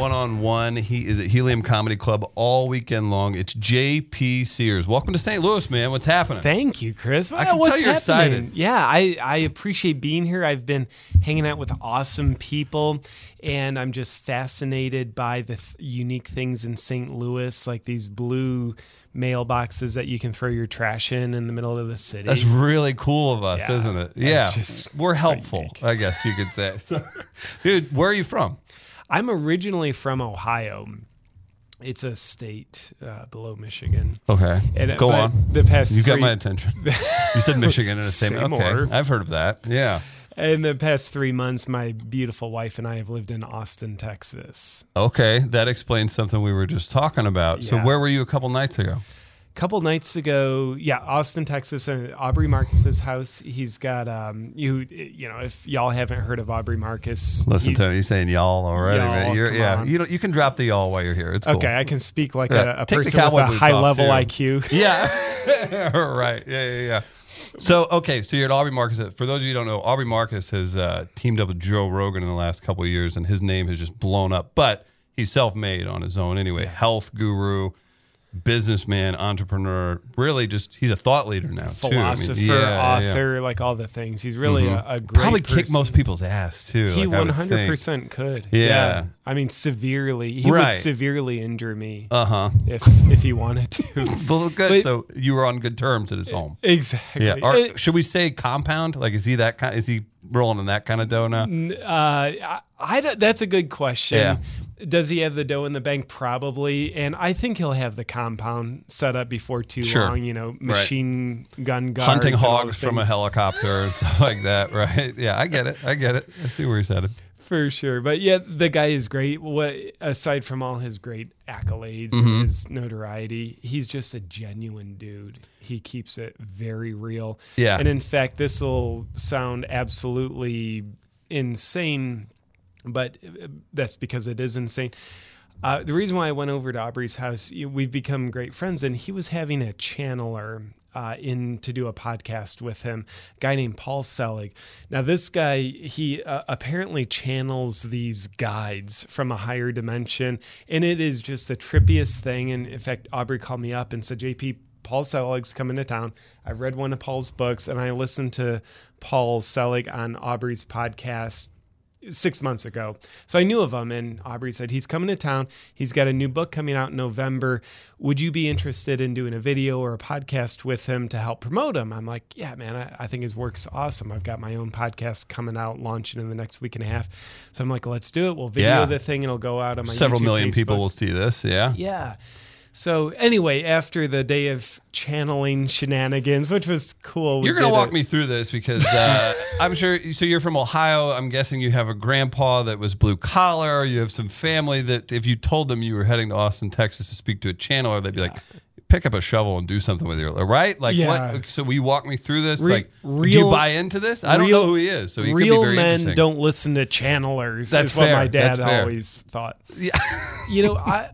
One on one. He is at Helium Comedy Club all weekend long. It's JP Sears. Welcome to St. Louis, man. What's happening? Thank you, Chris. I can What's tell you're happening? excited. Yeah, I, I appreciate being here. I've been hanging out with awesome people, and I'm just fascinated by the th- unique things in St. Louis, like these blue mailboxes that you can throw your trash in in the middle of the city. That's really cool of us, Yeah, isn't it? Yeah, just we're helpful. I guess you could say. So, dude, where are you from? I'm originally from Ohio. It's a state uh, below Michigan. Okay, And, go on. The past You got three- my attention. You said Michigan in the same. more. Okay, I've heard of that. Yeah. In the past three months, my beautiful wife and I have lived in Austin, Texas. Okay, that explains something we were just talking about. So, where were you a couple nights ago? Couple nights ago yeah austin texas uh, aubrey marcus's house he's got um you you know if y'all haven't heard of aubrey marcus Listen he- to me. He's saying y'all already. Y'all, yeah, on. you don't, you can drop the y'all while you're here. It's cool. okay i can speak like Yeah, a, a person with a high level too. iq Yeah. right. Yeah, yeah, yeah. So, okay, so you're at Aubrey Marcus. For those of you who don't know, Aubrey Marcus has uh, teamed up with Joe Rogan in the last couple of years, and his name has just blown up. But he's self made on his own anyway. Health guru, businessman, entrepreneur. Really, just he's a thought leader now, too. I mean, philosopher yeah, yeah, yeah. author like all the things he's really a, a great Probably kick most people's ass, too. he would think. 100% could Yeah. i mean severely he Right. would severely injure me Uh huh. if if he wanted to Well, good. But- so you were on good terms at his home. exactly Yeah. Or, It- should we say compound? Like, is he that kind? Is he rolling in that kind of dough now? Uh, I, I don't- that's a good question. Yeah. Does he have the dough in the bank? Probably, and I think he'll have the compound set up before too Sure. long. You know, machine gun guards, Hunting and all the hogs from a helicopter and stuff like that, right? Yeah, I get it. I get it. I see where he's headed. for sure. But yeah, the guy is great. What aside from all his great accolades Mm-hmm. and his notoriety, he's just a genuine dude. He keeps it very real. Yeah. And in fact, this will sound absolutely insane, but uh, that's because it is insane. Uh, the reason why I went over to Aubrey's house, we've become great friends, and he was having a channeler uh, in to do a podcast with him, a guy named Paul Selig. Now, this guy, he uh, apparently channels these guides from a higher dimension, and it is just the trippiest thing. And in fact, Aubrey called me up and said, JP, Paul Selig's coming to town. I've read one of Paul's books, and I listened to Paul Selig on Aubrey's podcast six months ago. So I knew of him, and Aubrey said, He's coming to town. He's got a new book coming out in November. Would you be interested in doing a video or a podcast with him to help promote him? I'm like, Yeah, man, I, I think his work's awesome. I've got my own podcast coming out, launching in the next week and a half. So I'm like, Let's do it. We'll video Yeah. the thing, and it'll go out on my Several YouTube, million people will see this. Yeah. Yeah. So anyway, after the day of channeling shenanigans, which was cool, You're going to walk a- me through this because uh, I'm sure. So you're from Ohio. I'm guessing you have a grandpa that was blue collar. You have some family that, if you told them you were heading to Austin, Texas to speak to a channeler, they'd be like, "Pick up a shovel and do something with your right." Like Yeah. what? So will you walk me through this? Re- like, do you real- buy into this? I don't real- know who he is, so he real be very men don't listen to channelers. That's what my dad always thought. Yeah. You know, I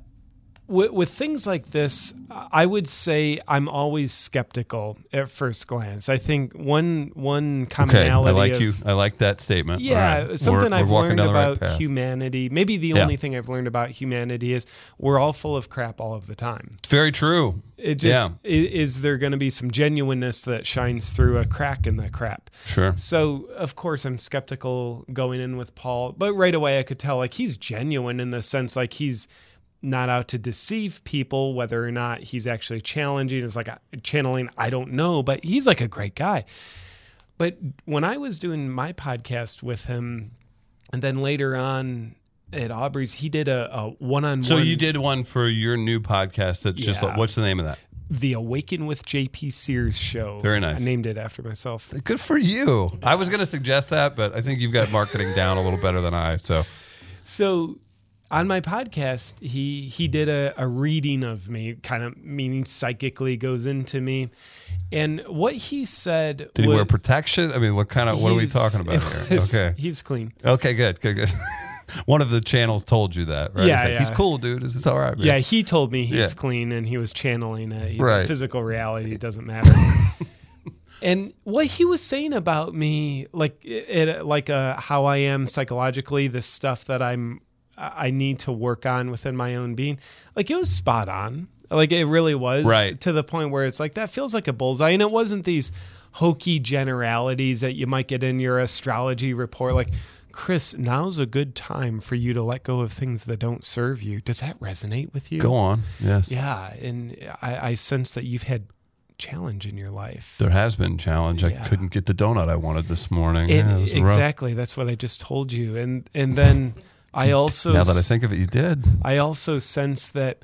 with, with things like this, I would say I'm always skeptical at first glance. I think one one commonality. Okay. I like of, you. I like that statement. Yeah, right. something We're- I've we're learned the right about humanity. Maybe the Yeah. only thing I've learned about humanity is we're all full of crap all of the time. It's very true. It just yeah, i- is there going to be some genuineness that shines through a crack in the crap. sure. So of course I'm skeptical going in with Paul, but right away I could tell like he's genuine in the sense like he's not out to deceive people, whether or not he's actually challenging is like uh, channeling. I don't know, but he's like a great guy. But when I was doing my podcast with him, and then later on at Aubrey's, he did a, a one-on-one. So you did one for your new podcast. That's just Yeah. like, what's the name of that? the Awaken with JP Sears show. Very nice. I named it after myself. Good for you. I was going to suggest that, but I think you've got marketing down a little better than I. So So on my podcast, he he did a, a reading of me, kind of meaning psychically goes into me. And what he said did he was- wear protection? I mean, what kind of what are we he's- talking about it here? was- Okay. He's clean. Okay, good, good, good. One of the channels told you that, right? Yeah, It's like, yeah. He's cool, dude. Is this all right? man?" Yeah, he told me he's Yeah. clean and he was channeling it. He's Right. physical reality it doesn't matter. and what he was saying about me, like it, like uh, how I am psychologically, the stuff that I'm I need to work on within my own being, like it was spot on. Like it really was, Right. To the point where it's like that feels like a bullseye, and it wasn't these hokey generalities that you might get in your astrology report, like. Chris, now's a good time for you to let go of things that don't serve you. Does that resonate with you? Go on. Yes. Yeah, and I, I sense that you've had challenge in your life. There has been challenge. I couldn't get the donut I wanted this morning. Yeah, it was rough. exactly, that's what I just told you. And and then I also Now that I think of it, you did. I also sense that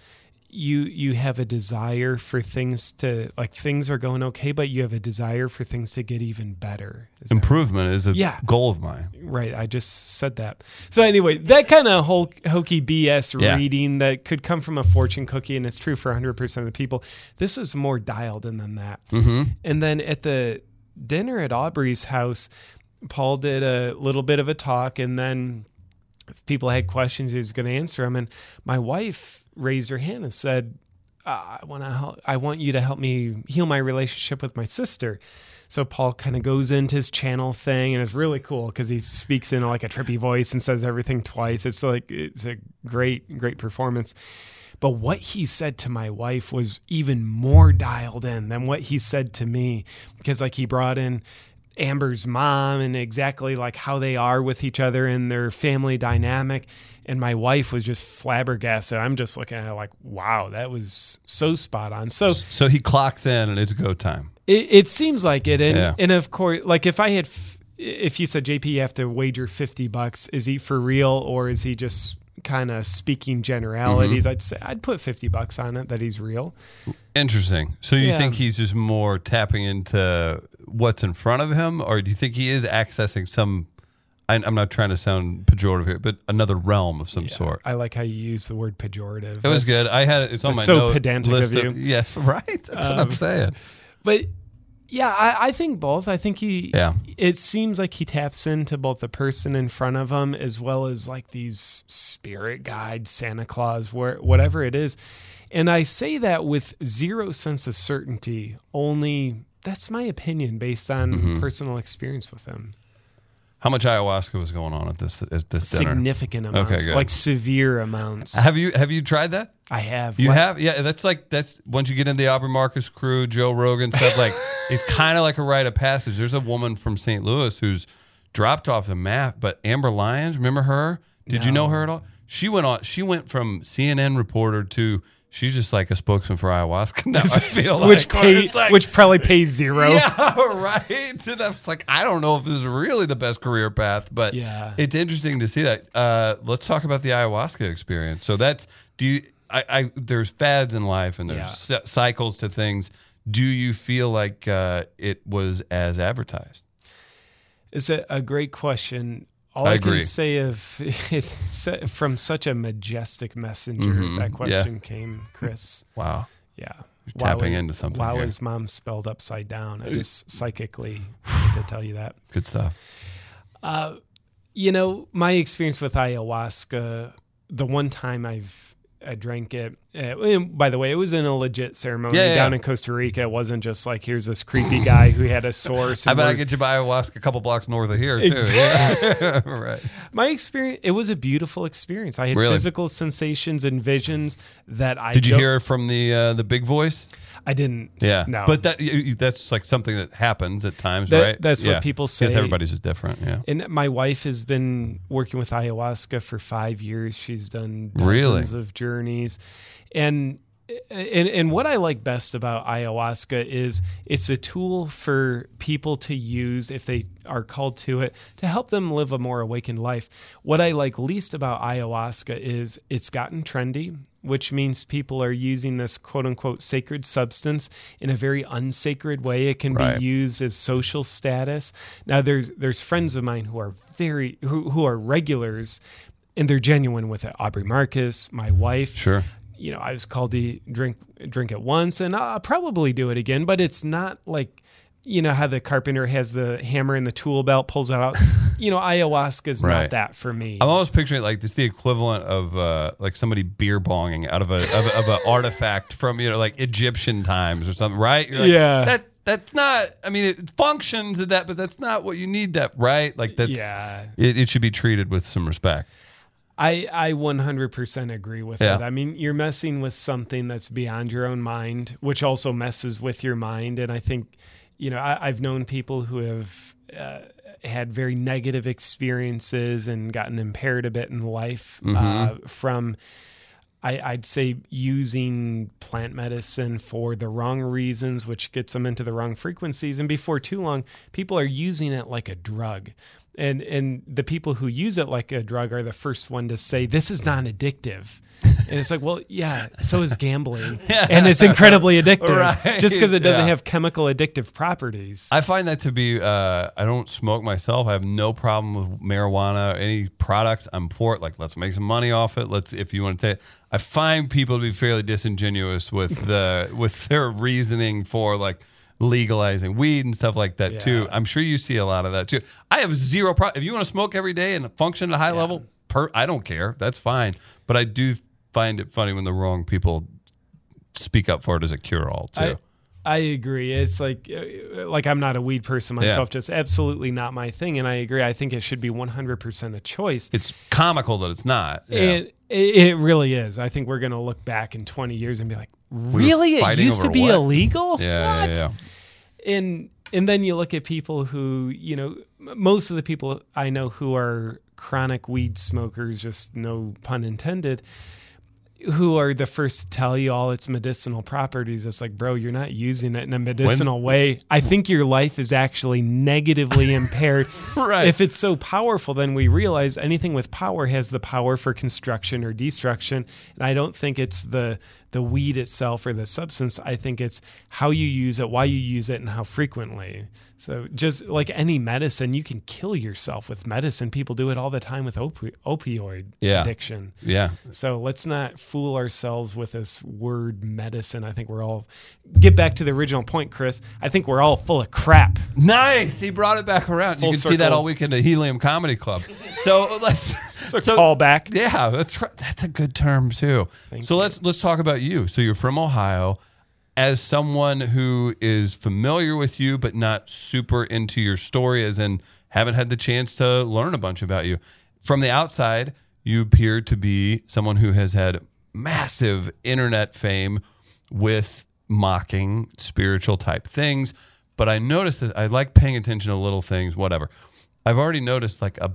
you you have a desire for things to like things are going okay, but you have a desire for things to get even better. Is Improvement is a Yeah. goal of mine. Right, I just said that. So anyway, that kind of whole hokey BS Yeah. reading that could come from a fortune cookie, and it's true for 100% of the people. This was more dialed in than that. Mm-hmm. And then at the dinner at Aubrey's house, Paul did a little bit of a talk, and then if people had questions, he was going to answer them. And my wife raised her hand and said, "I want to help. I want you to help me heal my relationship with my sister." So Paul kind of goes into his channel thing, and it's really cool because he speaks in like a trippy voice and says everything twice. It's like it's a great, great performance. But what he said to my wife was even more dialed in than what he said to me because like he brought in Amber's mom and exactly like how they are with each other and their family dynamic. And my wife was just flabbergasted. I'm just looking at it like, wow, that was so spot on. So So he clocks in and it's go time. it, it seems like it. And, Yeah. and of course, like if I had, f- if you said, JP, you have to wager 50 bucks, is he for real or is he just kind of speaking generalities? Mm-hmm. I'd say I'd put 50 bucks on it that he's real. Interesting. So you Yeah. think he's just more tapping into what's in front of him, or do you think he is accessing some? I, I'm not trying to sound pejorative here, but another realm of some sort. I like how you use the word pejorative. It was That's- good. I had it. It's on my so note pedantic list of you. yes, right. That's what I'm Um, saying. But yeah, I, I think both. I think he. Yeah. It seems like he taps into both the person in front of him as well as like these spirit guides, Santa Claus, where whatever it is. And I say that with zero sense of certainty. Only that's my opinion based on Mm-hmm. personal experience with him. How much ayahuasca was going on at this at this dinner? Significant amounts, Okay, good. like severe amounts. Have you have you tried that? I have. You Like- have, yeah. That's like that's once you get into the Aubrey Marcus crew, Joe Rogan stuff. Like it's kind of like a rite of passage. There's a woman from St. Louis who's dropped off the map, but Amber Lyons, remember her? Did you know her at all? She went on. She went from CNN reporter to she's just like a spokesman for ayahuasca now. I feel like which pay, like- which probably pays zero. yeah, right. And I was like, I don't know if this is really the best career path, but Yeah. it's interesting to see that. Uh, let's talk about the ayahuasca experience. So that's do you? I, I there's fads in life and there's Yeah. cy- cycles to things. Do you feel like uh, it was as advertised? It's a, a great question. All I I, can say of it's from such a majestic messenger Mhm. that Yeah. question came, Chris. Wow. Yeah. You're wow tapping is- into something Wow here. is mom spelled upside down. I just psychically to tell you that. Good stuff. You know, my experience with ayahuasca, the one time I've I drank it. Uh, and by the way, it was in a legit ceremony Yeah, yeah, down yeah. in Costa Rica. It wasn't just like here's this creepy guy who had a source. I bet I get you by ayahuasca a couple blocks north of here too. Exactly. Right. my experience it was a beautiful experience i had Really? physical sensations and visions that i Did you hear from the uh, the big voice? I didn't Yeah, no But that that's like something that happens at times, That- right? that's what people say. everybody's is different. Yeah. and my wife has been working with ayahuasca for five years she's done dozens Really? of journeys and and, and what I like best about ayahuasca is it's a tool for people to use if they are called to it to help them live a more awakened life. What I like least about ayahuasca is it's gotten trendy, which means people are using this quote unquote sacred substance in a very unsacred way. It can Right. be used as social status. Now there's there's friends of mine who are very who, who are regulars and they're genuine with it. Aubrey Marcus, my wife Sure. You know, I was called to drink drink it once, and I'll probably do it again. But it's not like, you know, how the carpenter has the hammer and the tool belt, pulls it out. you know, ayahuasca is Right. not that for me. I'm always picturing it like it's the equivalent of uh, like somebody beer bonging out of a of, of an artifact from you know like Egyptian times or something, right? You're like, Yeah. That that's not. I mean, it functions at that, but that's not what you need. That right? Like that's Yeah. It, it should be treated with some respect. I I 100% agree with Yeah. it. I mean, you're messing with something that's beyond your own mind, which also messes with your mind. And I think, you know, I, I've known people who have uh, had very negative experiences and gotten impaired a bit in life uh, from. I, I'd say using plant medicine for the wrong reasons, which gets them into the wrong frequencies. And before too long, people are using it like a drug. And and the people who use it like a drug are the first one to say this is non addictive. And it's like, well, yeah, so is gambling. And it's incredibly addictive. Right, Just because it doesn't yeah. have chemical addictive properties. I find that to be. Uh, I don't smoke myself. I have no problem with marijuana. Or any products, I'm for it. Like, let's make some money off it. Let's, if you want to take. I find people to be fairly disingenuous with the with their reasoning for like legalizing weed and stuff like that too. I'm sure you see a lot of that too. I have zero problem. If you want to smoke every day and function at a high level, per, I don't care. That's fine. But I do find it funny when the wrong people speak up for it as a cure all too. I, I agree. It's like uh, like I'm not a weed person myself. Just absolutely not my thing. And I agree. I think it should be 100% a choice. it's comical that it's not. Yeah. It, it really is. I think we're going to look back in 20 years and be like, really? It used to be what? illegal? yeah, What? yeah, yeah. And and then you look at people who you know most of the people i know who are chronic weed smokers just no pun intended who are the first to tell you all its medicinal properties. It's like bro you're not using it in a medicinal way. I think your life is actually negatively impaired. Right. if it's so powerful then we realize anything with power has the power for construction or destruction. And i don't think it's the the weed itself or the substance i think it's how you use it why you use it and how frequently so just like any medicine you can kill yourself with medicine people do it all the time with opi- opioid Yeah. addiction Yeah. so let's not fool ourselves with this word medicine. I think we're all get back to the original point, Chris. I think we're all full of crap. Nice. He brought it back around. Full you can see that circle. all weekend at Helium Comedy Club. So let's so, Call back. Yeah, that's right. That's a good term too. so let's let's talk about you. So you're from Ohio. As someone who is familiar with you but not super into your story, as in haven't had the chance to learn a bunch about you. From the outside, you appear to be someone who has had massive internet fame with mocking spiritual type things. But I noticed that I like paying attention to little things, whatever. I've already noticed like a,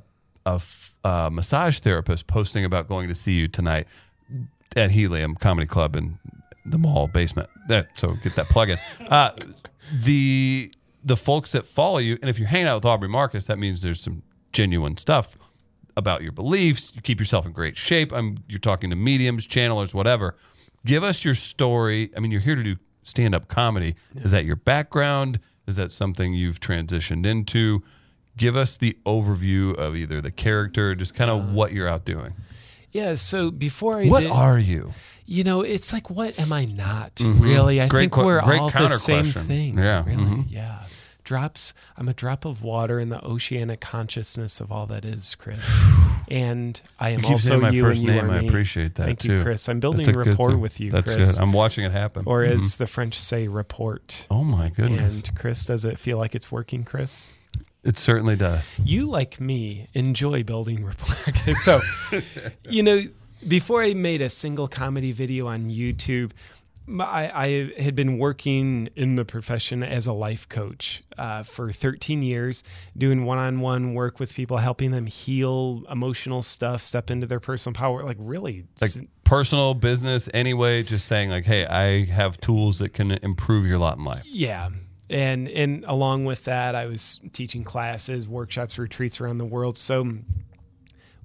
a f- uh, massage therapist posting about going to see you tonight at Helium Comedy Club in the mall basement. That so get that plug in. Uh, the the folks that follow you, and if you're hanging out with Aubrey Marcus, that means there's some genuine stuff about your beliefs. You keep yourself in great shape. I'm you're talking to mediums, channelers, whatever. Give us your story. I mean, you're here to do stand up comedy. Is that your background? Is that something you've transitioned into? Give us the overview of either the character, just kind of what you're out doing. Yeah. So before I What did, are you? you know, it's like, what am I not really? I Mm-hmm. Great think que- we're all the same question. thing. Yeah, Really. mhm. Yeah. Drops. I'm a drop of water in the oceanic consciousness of all that is, Chris. and I am You keep also saying my you first and you name. are I me. appreciate that Thank too. you, Chris. I'm building rapport with you, That's Chris. good. I'm watching it happen. or Mhm. as the French say, report. oh my goodness, And Chris, does it feel like it's working, Chris? It certainly does. You, like me, enjoy building rapport. So, you know, before I made a single comedy video on YouTube, I had been working in the profession as a life coach uh, for 13 years, doing one on one work with people, helping them heal emotional stuff, step into their personal power. Like, really, Like personal business anyway. Just saying like, hey, I have tools that can improve your lot in life. Yeah. And and along with that, I was teaching classes, workshops, retreats around the world. So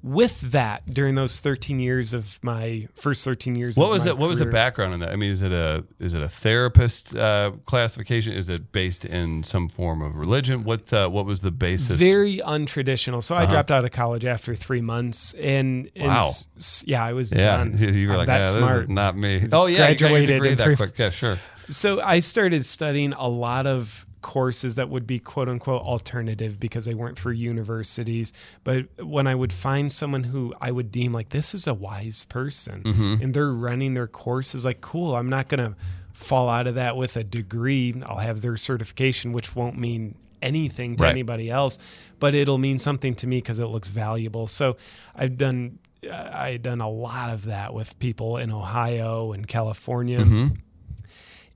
with that, during those 13 years of my first 13 years, What was it? What was the background in that? I mean, is it a is it a therapist uh, classification? Is it based in some form of religion? What uh, what was the basis? Very untraditional. So I dropped out of college after three months, and, and Uh-huh. Wow. s- yeah, I was yeah, done. you were like, that yeah, smart. not me. Oh yeah, you got your Graduated degree that quick. Yeah, sure. So I started studying a lot of courses that would be quote unquote alternative because they weren't through universities. But when I would find someone who I would deem like this is a wise person Mm-hmm. and they're running their courses, like, cool, I'm not going to fall out of that with a degree. I'll have their certification, which won't mean anything to Right. anybody else, but it'll mean something to me because it looks valuable. So I've done. I had done a lot of that with people in Ohio and California. Mm-hmm.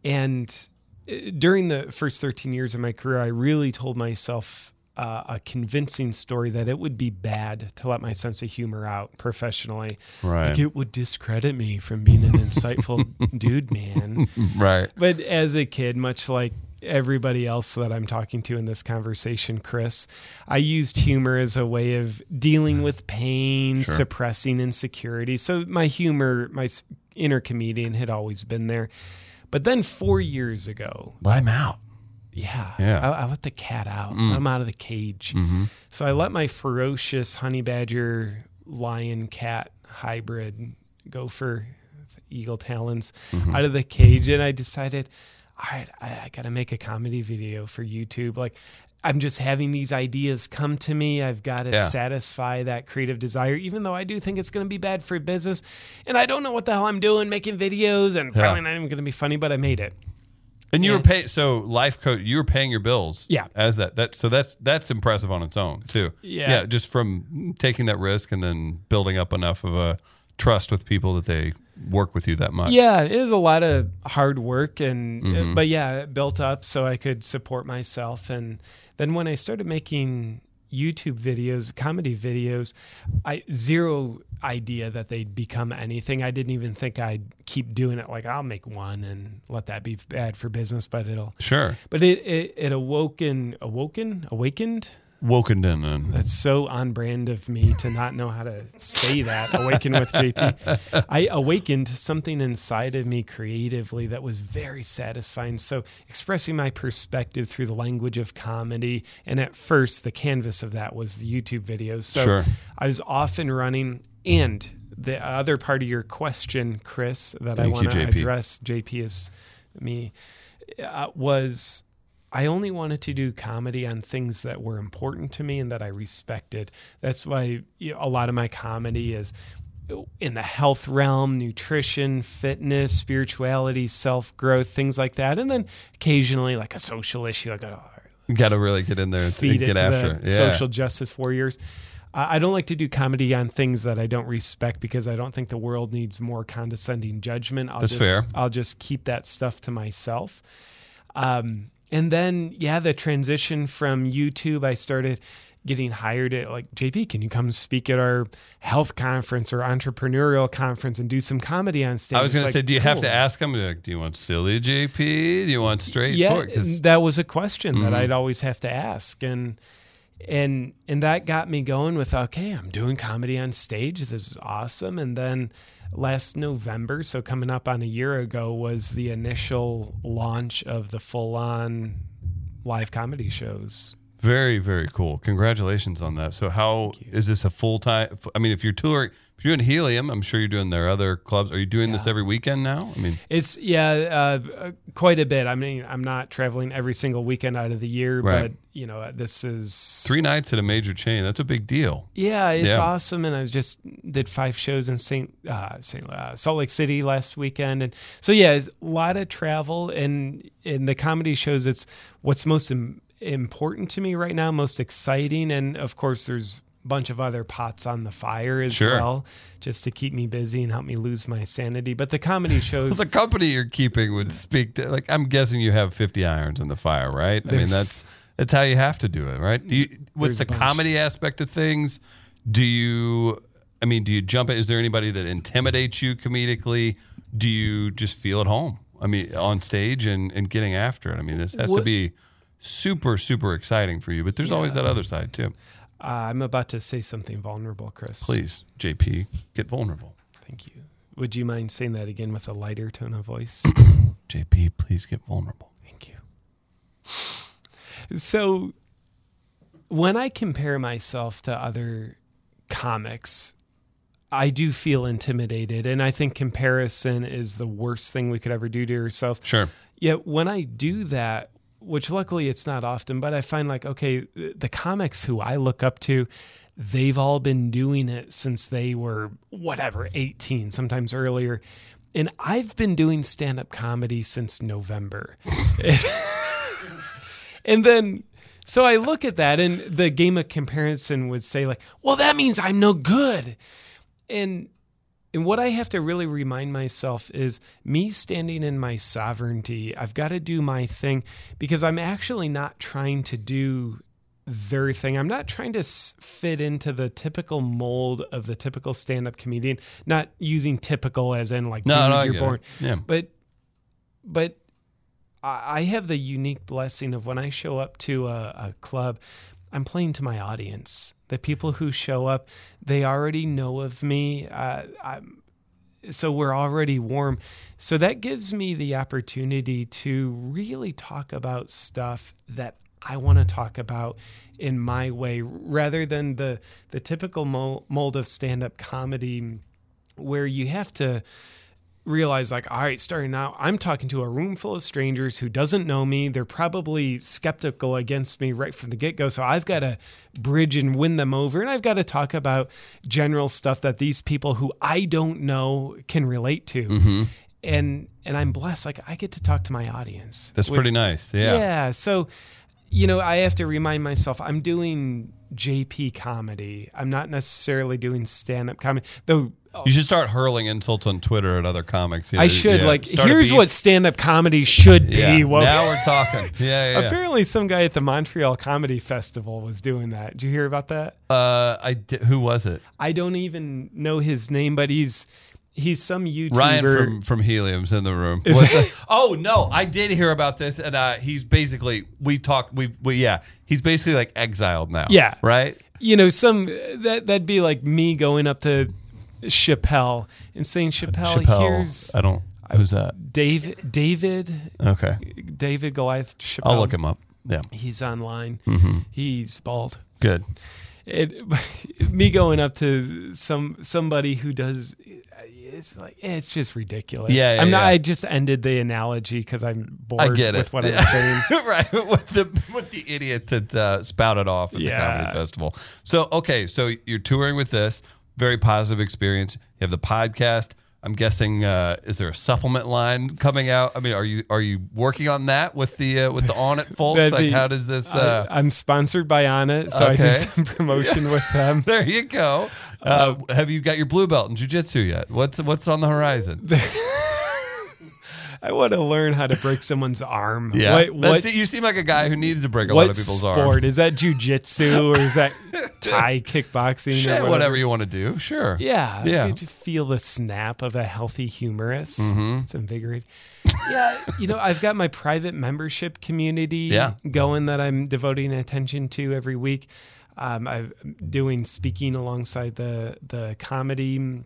And uh, during the first 13 years of my career, I really told myself uh, a convincing story that it would be bad to let my sense of humor out professionally. Right. Like it would discredit me from being an insightful dude, man. Right. But as a kid, much like everybody else that I'm talking to in this conversation, Chris, I used humor as a way of dealing with pain, suppressing insecurity. So my humor, my inner comedian had always been there. But then four years ago, Let him out. yeah, Yeah. I, I let the cat out. Mm. I'm out of the cage. Mm-hmm. So I let my ferocious honey badger lion cat hybrid go for eagle talons mm-hmm. out of the cage, and I decided, all right, I, I got to make a comedy video for YouTube. Like. I'm just having these ideas come to me. I've got to Yeah. satisfy that creative desire, even though I do think it's going to be bad for business. And I don't know what the hell I'm doing making videos and probably not even going to be funny, but I made it. And you were And- paying so life coach. You were paying your bills. Yeah. As that that so that's that's impressive on its own too. Yeah. Yeah. Just from taking that risk and then building up enough of a trust with people that they work with you that much. Yeah, it was a lot of hard work, and Mm-hmm. but yeah, it built up so I could support myself. And then when I started making YouTube videos, comedy videos, I zero idea that they'd become anything. I didn't even think I'd keep doing it. Like I'll make one and let that be bad for business, but it'll. Sure. But it it, it awoken, awoken, awakened. Woken in and That's so on brand of me to not know how to say that. Awaken with JP. I awakened something inside of me creatively that was very satisfying. So, expressing my perspective through the language of comedy. And at first, the canvas of that was the YouTube videos. So, Sure. I was off and running. And the other part of your question, Chris, that I Thank you, want to address, JP is me, uh, was I only wanted to do comedy on things that were important to me and that I respected. That's why you know, a lot of my comedy is in the health realm, nutrition, fitness, spirituality, self growth, things like that. And then occasionally, like a social issue, I go, you got to really get in there and feed it get to after the. Yeah. social justice warriors. I I don't like to do comedy on things that I don't respect because I don't think the world needs more condescending judgment. I'll That's just, fair. I'll just keep that stuff to myself. Um, and then, yeah, the transition from YouTube, I started getting hired at like JP. Can you come speak at our health conference or entrepreneurial conference and do some comedy on stage? I was going to say, do you have to ask them? Like, do you want silly JP? Do you want straight? yeah that was a question Mm-hmm. that i'd always have to ask and and and that got me going with okay i'm doing comedy on stage this is awesome and then last november so coming up on a year ago was the initial launch of the full-on live comedy shows Very, very cool. Congratulations on that. So, how is this a full time? I mean, if you're touring, if you're doing Helium, I'm sure you're doing their other clubs. Are you doing this every weekend now? I mean, It's yeah, uh, uh, quite a bit. I mean, I'm not traveling every single weekend out of the year, Right. but you know, this is three nights at a major chain. That's a big deal. Yeah, it's Yeah. awesome, and I just did five shows in Saint, uh, Saint uh, Salt Lake City last weekend, and so yeah, it's a lot of travel, and in the comedy shows, it's what's most Im- important to me right now, most exciting, and of course, there's bunch of other pots on the fire as Sure. well, just to keep me busy and help me lose my sanity. But the comedy shows, The company you're keeping would speak to, like, I'm guessing you have 50 irons in the fire, right? I mean, that's that's how you have to do it, right? Do you, with the comedy aspect of things, do you I mean, do you jump? Is there anybody that intimidates you comedically? Do you just feel at home? I mean, on stage and, and getting after it. I mean, this has to be super super exciting for you. But there's always that other side too. Uh, I'm about to say something vulnerable, Chris. Please, JP, get vulnerable. Thank you. Would you mind saying that again with a lighter tone of voice? JP, please get vulnerable. Thank you. So, when I compare myself to other comics, I do feel intimidated. And I think comparison is the worst thing we could ever do to ourselves. Sure. Yet, when I do that, which luckily it's not often, but I find like, okay, the comics who I look up to, they've all been doing it since they were whatever, 18, sometimes earlier. And I've been doing stand up comedy since November. and then, so I look at that, and the game of comparison would say, like, well, that means I'm no good. And and what I have to really remind myself is me standing in my sovereignty. I've got to do my thing because I'm actually not trying to do their thing. I'm not trying to fit into the typical mold of the typical stand-up comedian. Not using typical as in like No, no, you're born. it. Yeah. But but I I have the unique blessing of when I show up to a, a club, I'm playing to my audience. The people who show up, they already know of me. Uh, I'm, so we're already warm. So that gives me the opportunity to really talk about stuff that I want to talk about in my way, rather than the the typical mold of stand up comedy, where you have to realize like all right starting out i'm talking to a room full of strangers who doesn't know me they're probably skeptical against me right from the get-go so i've got to bridge and win them over and i've got to talk about general stuff that these people who i don't know can relate to mm-hmm. and and i'm blessed like i get to talk to my audience That's Which- pretty nice. Yeah. yeah. So, you know, I have to remind myself I'm doing JP comedy. I'm not necessarily doing stand up comedy. Though You should start hurling insults on Twitter at other comics. you I should yeah. like Start here's what stand up comedy should be. Yeah. Well, now we're talking. Yeah, yeah. yeah. apparently some guy at the Montreal Comedy Festival was doing that. Did you hear about that? Uh, I di- who was it? I don't even know his name, but he's he's some YouTuber. Ryan from from Helium's in the room. Is What it- the- oh no, I did hear about this, and uh, he's basically we talked. We we yeah, he's basically like exiled now. Yeah. right. you know, some that that'd be like me going up to Chappelle and saying, Chappelle, Chappelle. here's I don't. Who's that? David David Okay, David Goliath Chappelle. I'll look him up. Yeah, He's online. Mm-hmm. He's bald. good. It, me going up to some somebody who does it's like it's just ridiculous. Yeah, yeah, I'm not. yeah. I just ended the analogy because I'm bored I get it. with what I'm saying. right with the with the idiot that uh, spouted off at the comedy festival. So okay, so you're touring with this very positive experience. You have the podcast. I'm guessing uh, is there a supplement line coming out? I mean, are you are you working on that with the uh, with the Onnit folks? Like, be- how does this? Uh, I, am sponsored by Onnit, so I Okay. do some promotion with them. there you go. Uh, have you got your blue belt in jujitsu yet? What's what's on the horizon? I want to learn how to break someone's arm. Yeah, What, what, you seem like a guy who needs to break a lot of people's sport arms. is that? Jujitsu or is that Thai kickboxing? or Shit, whatever you want to do, sure. Yeah, Yeah. You feel the snap of a healthy humerus. Mm-hmm. It's invigorating. yeah, you know, I've got my private membership community Yeah. going that I'm devoting attention to every week. Um, I'm doing speaking alongside the the comedy.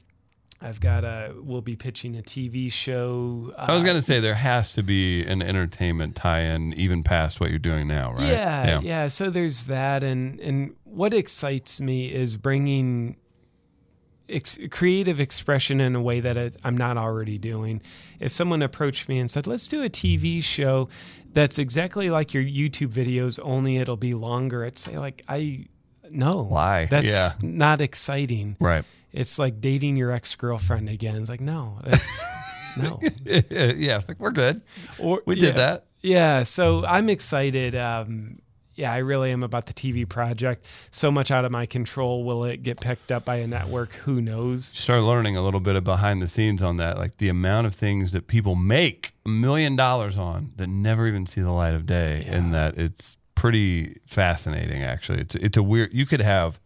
I've got a. We'll be pitching a TV show. I was uh, gonna say there has to be an entertainment tie-in even past what you're doing now, right? Yeah, yeah, So there's that, and and what excites me is bringing ex- creative expression in a way that it, I'm not already doing. If someone approached me and said, "Let's do a TV show that's exactly like your YouTube videos, only it'll be longer," I'd say, like, I no, Why? That's Yeah. not exciting. Right. It's like dating your ex girlfriend again. It's like no, that's no. yeah, like we're good. Or We did yeah. that. Yeah, so I'm excited. Um, yeah, I really am about the TV project. So much out of my control. Will it get picked up by a network? Who knows? Start learning a little bit of behind the scenes on that, like the amount of things that people make a million dollars on that never even see the light of day, and that it's pretty fascinating. Actually, it's it's a weird. You could have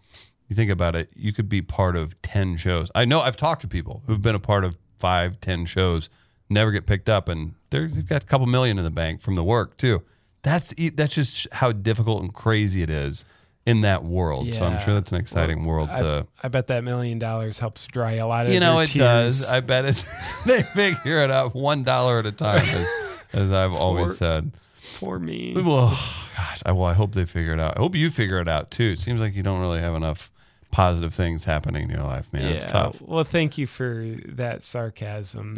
you think about it, you could be part of 10 shows. I know I've talked to people who've been a part of five, 10 shows, never get picked up, and they've got a couple million in the bank from the work, too. That's that's just how difficult and crazy it is in that world. So I'm sure that's an exciting world I, to. I bet that million dollars helps dry a lot of You know, it tears. does. I bet it. they figure it out one dollar at a time, as, as I've always said. for me. Well, gosh, I, well, I hope they figure it out. I hope you figure it out too. It seems like you don't really have enough positive things happening in your life, man. It's tough. Well, thank you for that sarcasm.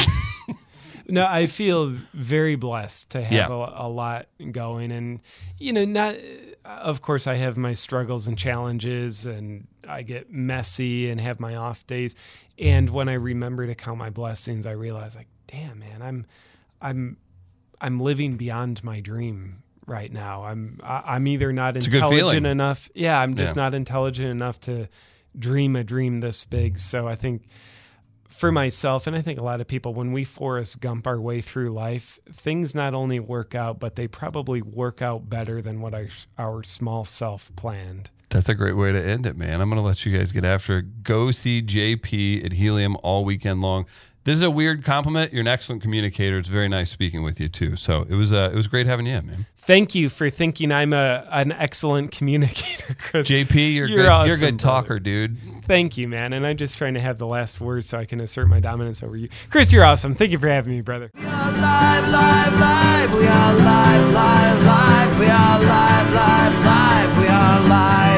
no, I feel very blessed to have Yeah. a, a lot going, and you know, not. Of course, I have my struggles and challenges, and I get messy and have my off days. And when I remember to count my blessings, I realize, like, damn, man, I'm, I'm, I'm living beyond my dream right now. I'm, I, I'm either not feeling. intelligent enough. Yeah, I'm just Yeah. not intelligent enough to dream a dream this big. So I think for myself, and I think a lot of people, when we Forrest Gump our way through life, things not only work out, but they probably work out better than what our, our small self planned. That's a great way to end it, man. I'm going to let you guys get after it. Go see JP at Helium all weekend long. This is a weird compliment. You're an excellent communicator. It's very nice speaking with you too. So it was uh, it was great having you, man. Thank you for thinking I'm a an excellent communicator, Chris. JP, you're you're, good, awesome, you're a good talker, brother. dude. Thank you, man. And I'm just trying to have the last word so I can assert my dominance over you, Chris. You're awesome. Thank you for having me, brother. We are live, live, live. We are live, live, live. We are live, live, live. We are live.